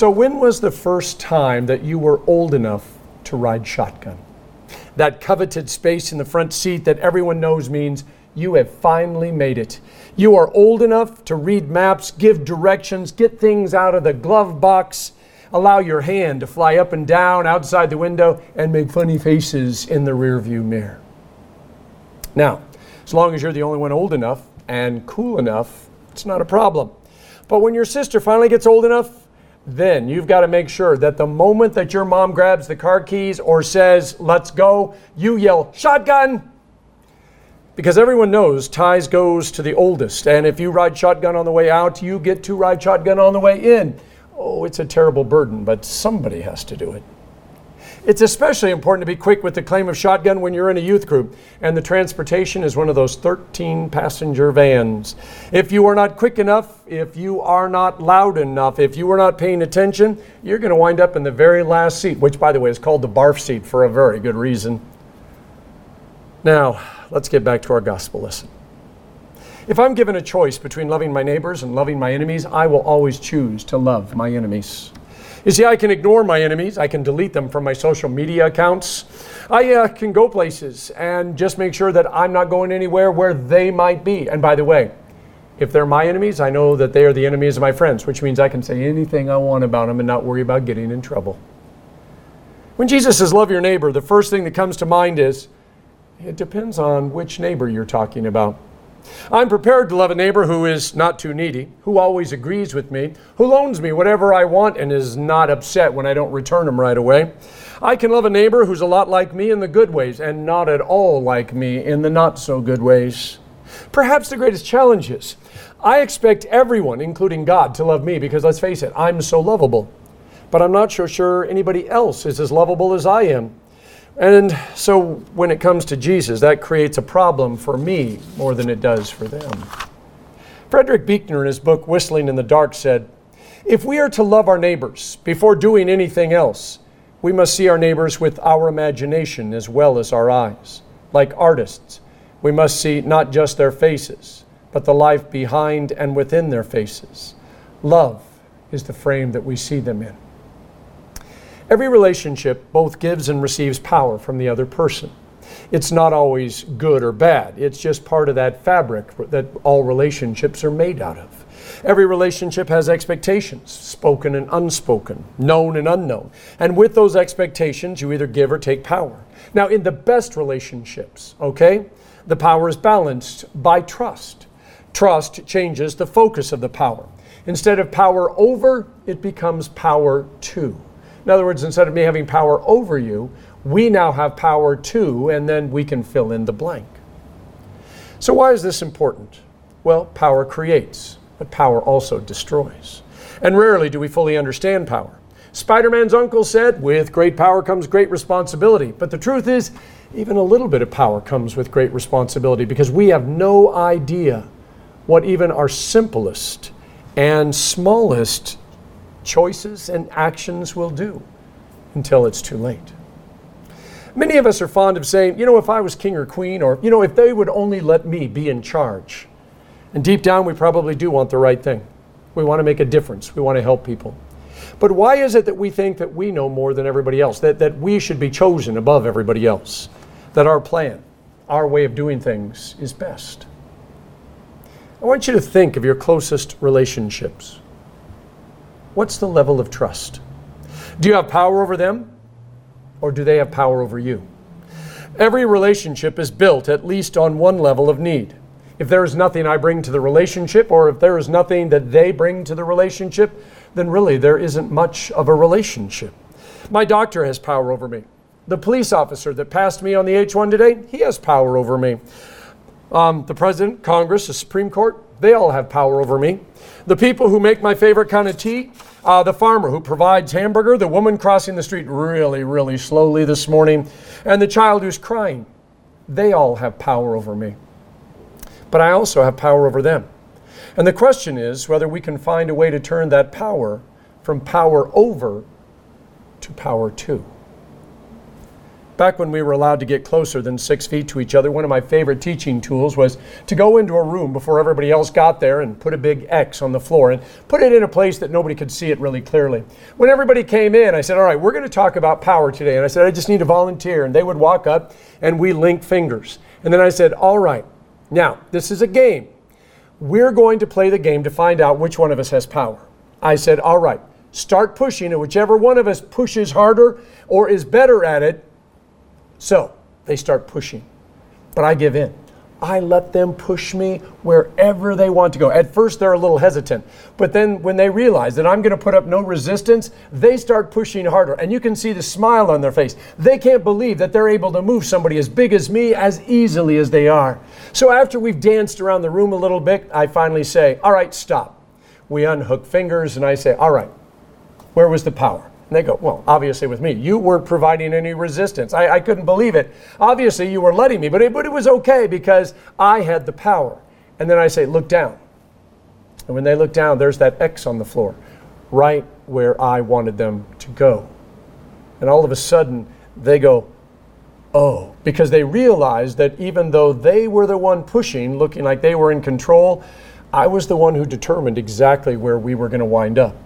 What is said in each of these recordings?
So, when was the first time that you were old enough to ride shotgun? That coveted space in the front seat that everyone knows means you have finally made it. You are old enough to read maps, give directions, get things out of the glove box, allow your hand to fly up and down outside the window, and make funny faces in the rearview mirror. Now, as long as you're the only one old enough and cool enough, it's not a problem. But when your sister finally gets old enough, then you've got to make sure that the moment that your mom grabs the car keys or says, let's go, you yell, shotgun! Because everyone knows ties goes to the oldest. And if you ride shotgun on the way out, you get to ride shotgun on the way in. Oh, it's a terrible burden, but somebody has to do it. It's especially important to be quick with the claim of shotgun when you're in a youth group and the transportation is one of those 13 passenger vans. If you are not quick enough, if you are not loud enough, if you are not paying attention, you're going to wind up in the very last seat, which, by the way, is called the barf seat for a very good reason. Now, let's get back to our gospel lesson. If I'm given a choice between loving my neighbors and loving my enemies, I will always choose to love my enemies. You see, I can ignore my enemies. I can delete them from my social media accounts. I uh, can go places and just make sure that I'm not going anywhere where they might be. And by the way, if they're my enemies, I know that they are the enemies of my friends, which means I can say anything I want about them and not worry about getting in trouble. When Jesus says, Love your neighbor, the first thing that comes to mind is it depends on which neighbor you're talking about. I'm prepared to love a neighbor who is not too needy, who always agrees with me, who loans me whatever I want and is not upset when I don't return them right away. I can love a neighbor who's a lot like me in the good ways and not at all like me in the not so good ways. Perhaps the greatest challenge is I expect everyone, including God, to love me because let's face it, I'm so lovable. But I'm not so sure anybody else is as lovable as I am. And so when it comes to Jesus, that creates a problem for me more than it does for them. Frederick Buechner, in his book Whistling in the Dark, said, If we are to love our neighbors before doing anything else, we must see our neighbors with our imagination as well as our eyes. Like artists, we must see not just their faces, but the life behind and within their faces. Love is the frame that we see them in. Every relationship both gives and receives power from the other person. It's not always good or bad, it's just part of that fabric that all relationships are made out of. Every relationship has expectations, spoken and unspoken, known and unknown. And with those expectations, you either give or take power. Now, in the best relationships, okay, the power is balanced by trust. Trust changes the focus of the power. Instead of power over, it becomes power to. In other words, instead of me having power over you, we now have power to, and then we can fill in the blank. So, why is this important? Well, power creates, but power also destroys. And rarely do we fully understand power. Spider Man's uncle said, With great power comes great responsibility. But the truth is, even a little bit of power comes with great responsibility because we have no idea what even our simplest and smallest choices and actions will do until it's too late. Many of us are fond of saying, you know, if I was king or queen, or, you know, if they would only let me be in charge. And deep down, we probably do want the right thing. We want to make a difference, we want to help people. But why is it that we think that we know more than everybody else, that, that we should be chosen above everybody else, that our plan, our way of doing things is best? I want you to think of your closest relationships. What's the level of trust? Do you have power over them or do they have power over you? Every relationship is built at least on one level of need. If there is nothing I bring to the relationship or if there is nothing that they bring to the relationship, then really there isn't much of a relationship. My doctor has power over me. The police officer that passed me on the H1 today, he has power over me. Um, the president, Congress, the Supreme Court, they all have power over me. The people who make my favorite kind of tea, uh, the farmer who provides hamburger, the woman crossing the street really, really slowly this morning, and the child who's crying, they all have power over me. But I also have power over them. And the question is whether we can find a way to turn that power from power over to power to. Back when we were allowed to get closer than six feet to each other, one of my favorite teaching tools was to go into a room before everybody else got there and put a big X on the floor and put it in a place that nobody could see it really clearly. When everybody came in, I said, All right, we're going to talk about power today. And I said, I just need a volunteer. And they would walk up and we link fingers. And then I said, All right, now this is a game. We're going to play the game to find out which one of us has power. I said, All right, start pushing, and whichever one of us pushes harder or is better at it, so they start pushing. But I give in. I let them push me wherever they want to go. At first, they're a little hesitant, but then when they realize that I'm going to put up no resistance, they start pushing harder. And you can see the smile on their face. They can't believe that they're able to move somebody as big as me as easily as they are. So after we've danced around the room a little bit, I finally say, All right, stop. We unhook fingers, and I say, All right, where was the power? And they go, Well, obviously with me. You weren't providing any resistance. I, I couldn't believe it. Obviously, you were letting me, but it, but it was okay because I had the power. And then I say, Look down. And when they look down, there's that X on the floor, right where I wanted them to go. And all of a sudden, they go, Oh, because they realized that even though they were the one pushing, looking like they were in control, I was the one who determined exactly where we were going to wind up.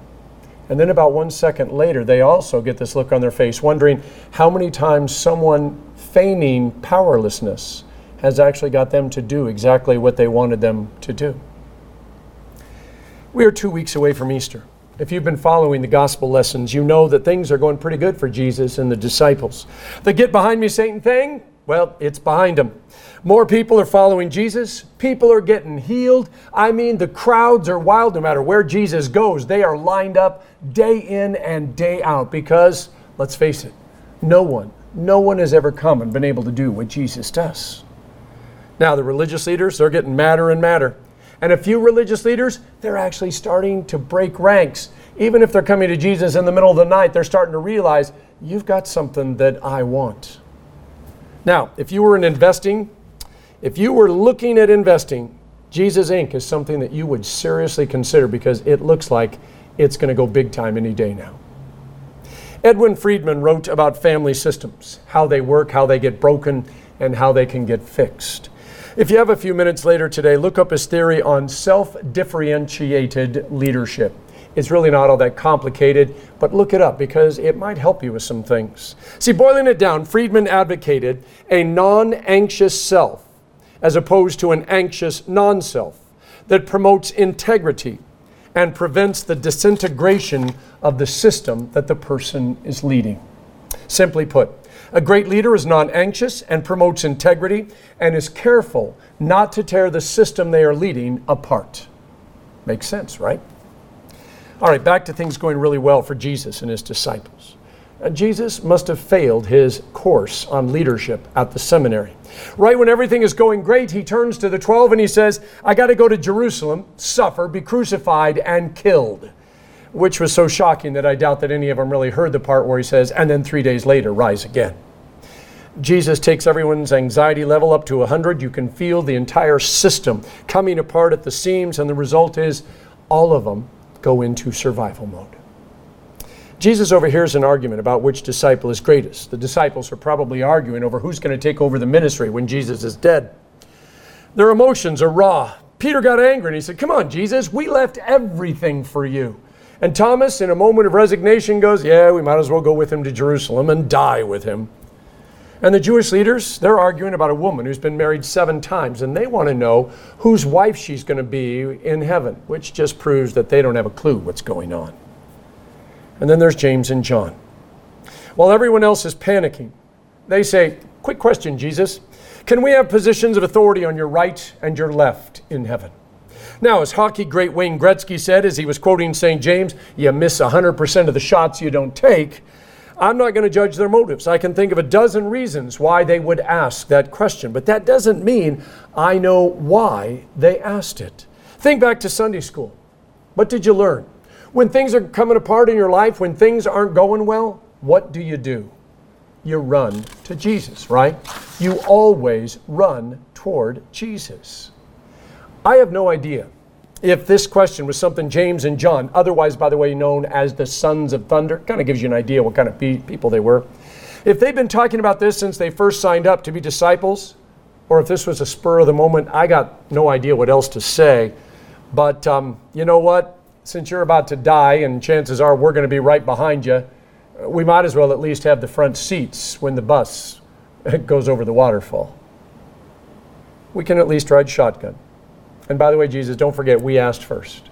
And then about one second later, they also get this look on their face, wondering how many times someone feigning powerlessness has actually got them to do exactly what they wanted them to do. We are two weeks away from Easter. If you've been following the gospel lessons, you know that things are going pretty good for Jesus and the disciples. The get behind me, Satan thing, well, it's behind them. More people are following Jesus. People are getting healed. I mean, the crowds are wild no matter where Jesus goes. They are lined up day in and day out because, let's face it, no one, no one has ever come and been able to do what Jesus does. Now, the religious leaders, they're getting madder and madder. And a few religious leaders, they're actually starting to break ranks. Even if they're coming to Jesus in the middle of the night, they're starting to realize, you've got something that I want. Now, if you were in investing, if you were looking at investing, Jesus Inc. is something that you would seriously consider because it looks like it's going to go big time any day now. Edwin Friedman wrote about family systems, how they work, how they get broken, and how they can get fixed. If you have a few minutes later today, look up his theory on self differentiated leadership. It's really not all that complicated, but look it up because it might help you with some things. See, boiling it down, Friedman advocated a non anxious self as opposed to an anxious non self that promotes integrity and prevents the disintegration of the system that the person is leading. Simply put, a great leader is non anxious and promotes integrity and is careful not to tear the system they are leading apart. Makes sense, right? All right, back to things going really well for Jesus and his disciples. Uh, Jesus must have failed his course on leadership at the seminary. Right when everything is going great, he turns to the 12 and he says, I got to go to Jerusalem, suffer, be crucified, and killed. Which was so shocking that I doubt that any of them really heard the part where he says, and then three days later, rise again. Jesus takes everyone's anxiety level up to 100. You can feel the entire system coming apart at the seams, and the result is all of them go into survival mode. Jesus overhears an argument about which disciple is greatest. The disciples are probably arguing over who's going to take over the ministry when Jesus is dead. Their emotions are raw. Peter got angry and he said, Come on, Jesus, we left everything for you. And Thomas, in a moment of resignation, goes, Yeah, we might as well go with him to Jerusalem and die with him. And the Jewish leaders, they're arguing about a woman who's been married seven times, and they want to know whose wife she's going to be in heaven, which just proves that they don't have a clue what's going on. And then there's James and John. While everyone else is panicking, they say, Quick question, Jesus. Can we have positions of authority on your right and your left in heaven? Now, as hockey great Wayne Gretzky said as he was quoting St. James, you miss 100% of the shots you don't take. I'm not going to judge their motives. I can think of a dozen reasons why they would ask that question, but that doesn't mean I know why they asked it. Think back to Sunday school. What did you learn? When things are coming apart in your life, when things aren't going well, what do you do? You run to Jesus, right? You always run toward Jesus. I have no idea if this question was something James and John, otherwise, by the way, known as the sons of thunder, kind of gives you an idea what kind of pe- people they were. If they've been talking about this since they first signed up to be disciples, or if this was a spur of the moment, I got no idea what else to say. But um, you know what? Since you're about to die, and chances are we're going to be right behind you, we might as well at least have the front seats when the bus goes over the waterfall. We can at least ride shotgun. And by the way, Jesus, don't forget, we asked first.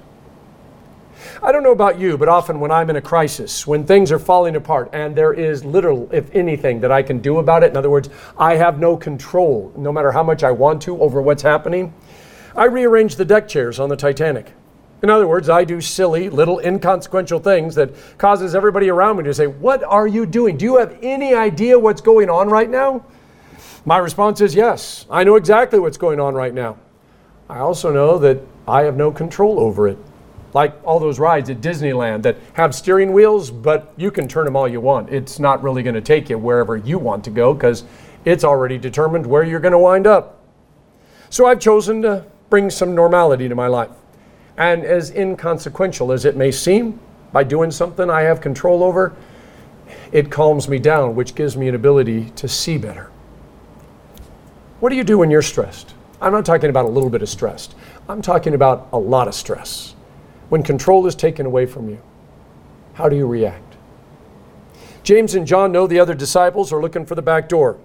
I don't know about you, but often when I'm in a crisis, when things are falling apart, and there is little, if anything, that I can do about it, in other words, I have no control, no matter how much I want to, over what's happening, I rearrange the deck chairs on the Titanic. In other words, I do silly, little inconsequential things that causes everybody around me to say, "What are you doing? Do you have any idea what's going on right now?" My response is yes. I know exactly what's going on right now. I also know that I have no control over it. Like all those rides at Disneyland that have steering wheels, but you can turn them all you want. It's not really going to take you wherever you want to go because it's already determined where you're going to wind up. So I've chosen to bring some normality to my life. And as inconsequential as it may seem, by doing something I have control over, it calms me down, which gives me an ability to see better. What do you do when you're stressed? I'm not talking about a little bit of stress. I'm talking about a lot of stress. When control is taken away from you, how do you react? James and John know the other disciples are looking for the back door.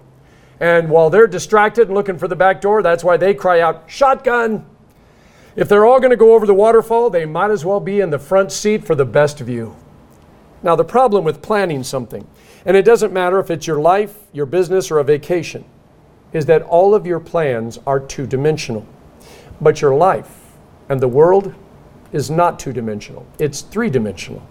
And while they're distracted and looking for the back door, that's why they cry out, Shotgun! If they're all going to go over the waterfall, they might as well be in the front seat for the best view. Now, the problem with planning something, and it doesn't matter if it's your life, your business, or a vacation, is that all of your plans are two dimensional. But your life and the world is not two dimensional, it's three dimensional.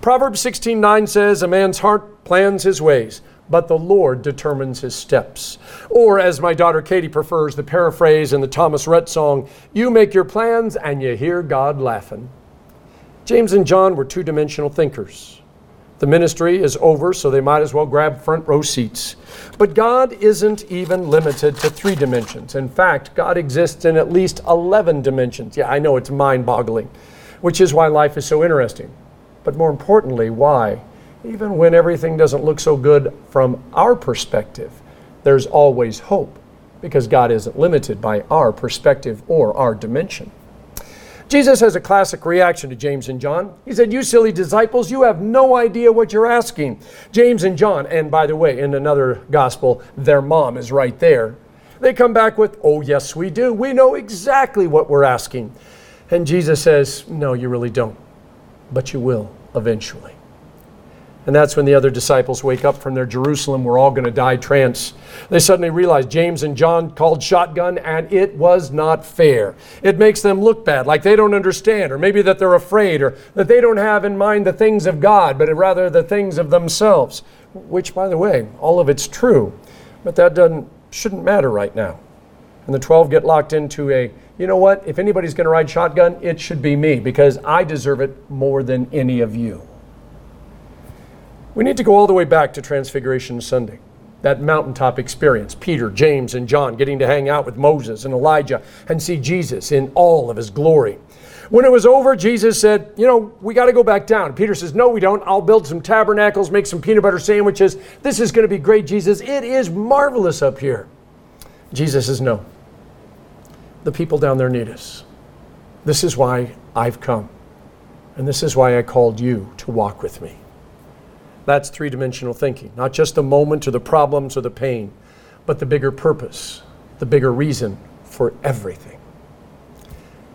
Proverbs 16:9 says, A man's heart plans his ways, but the Lord determines his steps. Or, as my daughter Katie prefers the paraphrase in the Thomas Rhett song, you make your plans and you hear God laughing. James and John were two dimensional thinkers. The ministry is over, so they might as well grab front row seats. But God isn't even limited to three dimensions. In fact, God exists in at least 11 dimensions. Yeah, I know it's mind boggling, which is why life is so interesting. But more importantly, why even when everything doesn't look so good from our perspective, there's always hope because God isn't limited by our perspective or our dimension. Jesus has a classic reaction to James and John. He said, You silly disciples, you have no idea what you're asking. James and John, and by the way, in another gospel, their mom is right there. They come back with, Oh, yes, we do. We know exactly what we're asking. And Jesus says, No, you really don't, but you will eventually. And that's when the other disciples wake up from their Jerusalem, we're all going to die trance. They suddenly realize James and John called shotgun, and it was not fair. It makes them look bad, like they don't understand, or maybe that they're afraid, or that they don't have in mind the things of God, but rather the things of themselves. Which, by the way, all of it's true, but that doesn't, shouldn't matter right now. And the 12 get locked into a, you know what, if anybody's going to ride shotgun, it should be me, because I deserve it more than any of you. We need to go all the way back to Transfiguration Sunday, that mountaintop experience. Peter, James, and John getting to hang out with Moses and Elijah and see Jesus in all of his glory. When it was over, Jesus said, You know, we got to go back down. Peter says, No, we don't. I'll build some tabernacles, make some peanut butter sandwiches. This is going to be great, Jesus. It is marvelous up here. Jesus says, No. The people down there need us. This is why I've come. And this is why I called you to walk with me. That's three dimensional thinking. Not just the moment or the problems or the pain, but the bigger purpose, the bigger reason for everything.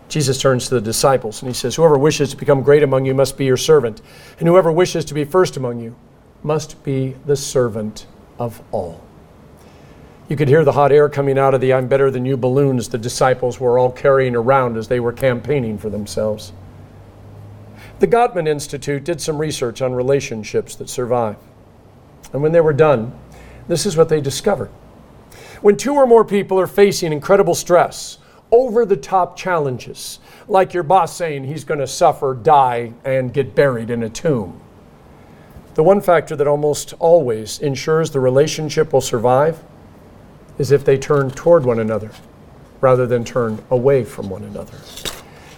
Jesus turns to the disciples and he says, Whoever wishes to become great among you must be your servant, and whoever wishes to be first among you must be the servant of all. You could hear the hot air coming out of the I'm better than you balloons the disciples were all carrying around as they were campaigning for themselves. The Gottman Institute did some research on relationships that survive. And when they were done, this is what they discovered. When two or more people are facing incredible stress, over the top challenges, like your boss saying he's going to suffer, die, and get buried in a tomb, the one factor that almost always ensures the relationship will survive is if they turn toward one another rather than turn away from one another.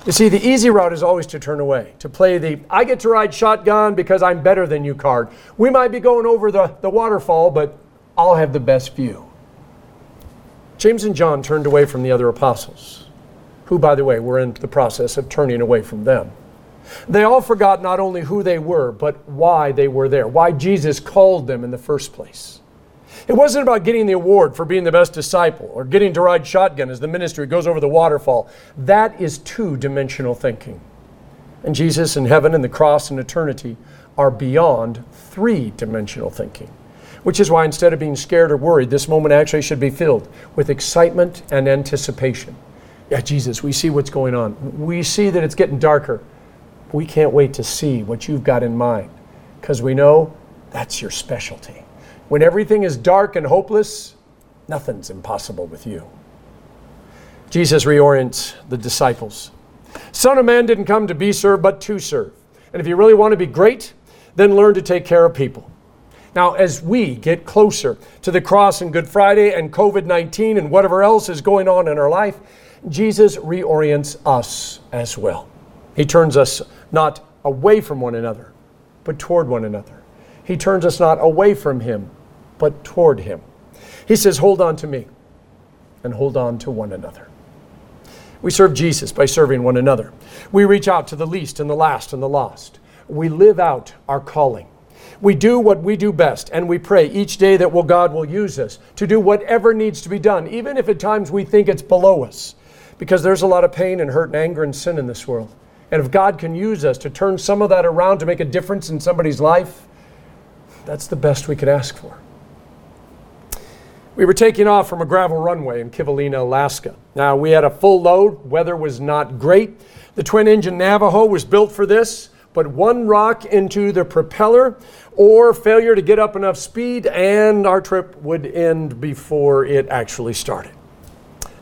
You see, the easy route is always to turn away, to play the I get to ride shotgun because I'm better than you card. We might be going over the, the waterfall, but I'll have the best view. James and John turned away from the other apostles, who, by the way, were in the process of turning away from them. They all forgot not only who they were, but why they were there, why Jesus called them in the first place. It wasn't about getting the award for being the best disciple or getting to ride shotgun as the ministry goes over the waterfall. That is two dimensional thinking. And Jesus and heaven and the cross and eternity are beyond three dimensional thinking. Which is why instead of being scared or worried, this moment actually should be filled with excitement and anticipation. Yeah, Jesus, we see what's going on. We see that it's getting darker. We can't wait to see what you've got in mind because we know that's your specialty. When everything is dark and hopeless, nothing's impossible with you. Jesus reorients the disciples. Son of Man didn't come to be served, but to serve. And if you really want to be great, then learn to take care of people. Now, as we get closer to the cross and Good Friday and COVID 19 and whatever else is going on in our life, Jesus reorients us as well. He turns us not away from one another, but toward one another. He turns us not away from Him, but toward Him. He says, Hold on to me and hold on to one another. We serve Jesus by serving one another. We reach out to the least and the last and the lost. We live out our calling. We do what we do best, and we pray each day that God will use us to do whatever needs to be done, even if at times we think it's below us, because there's a lot of pain and hurt and anger and sin in this world. And if God can use us to turn some of that around to make a difference in somebody's life, that's the best we could ask for. We were taking off from a gravel runway in Kivalina, Alaska. Now, we had a full load, weather was not great. The twin engine Navajo was built for this, but one rock into the propeller or failure to get up enough speed, and our trip would end before it actually started.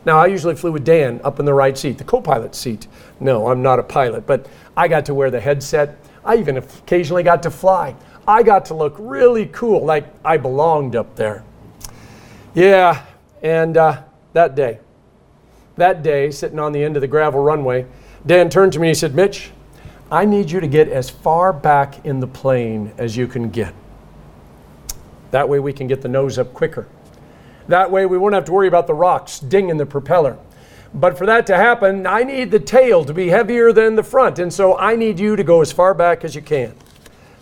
Now, I usually flew with Dan up in the right seat, the co pilot seat. No, I'm not a pilot, but I got to wear the headset. I even occasionally got to fly. I got to look really cool, like I belonged up there. Yeah, and uh, that day, that day, sitting on the end of the gravel runway, Dan turned to me and he said, Mitch, I need you to get as far back in the plane as you can get. That way we can get the nose up quicker. That way we won't have to worry about the rocks dinging the propeller. But for that to happen, I need the tail to be heavier than the front. And so I need you to go as far back as you can.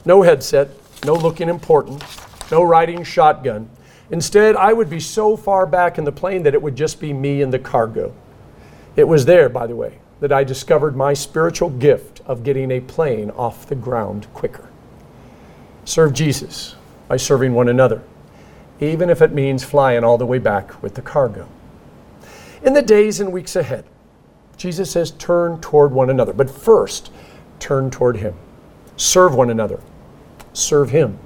No headset, no looking important, no riding shotgun. Instead, I would be so far back in the plane that it would just be me and the cargo. It was there, by the way, that I discovered my spiritual gift of getting a plane off the ground quicker. Serve Jesus by serving one another even if it means flying all the way back with the cargo. In the days and weeks ahead, Jesus says, turn toward one another. But first, turn toward Him. Serve one another. Serve Him.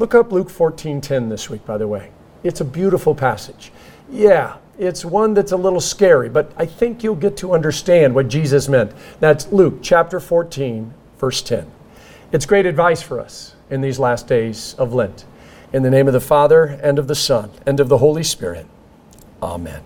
Look up Luke 14:10 this week, by the way. It's a beautiful passage. Yeah, it's one that's a little scary, but I think you'll get to understand what Jesus meant. That's Luke chapter 14, verse 10. It's great advice for us in these last days of Lent. In the name of the Father, and of the Son, and of the Holy Spirit. Amen.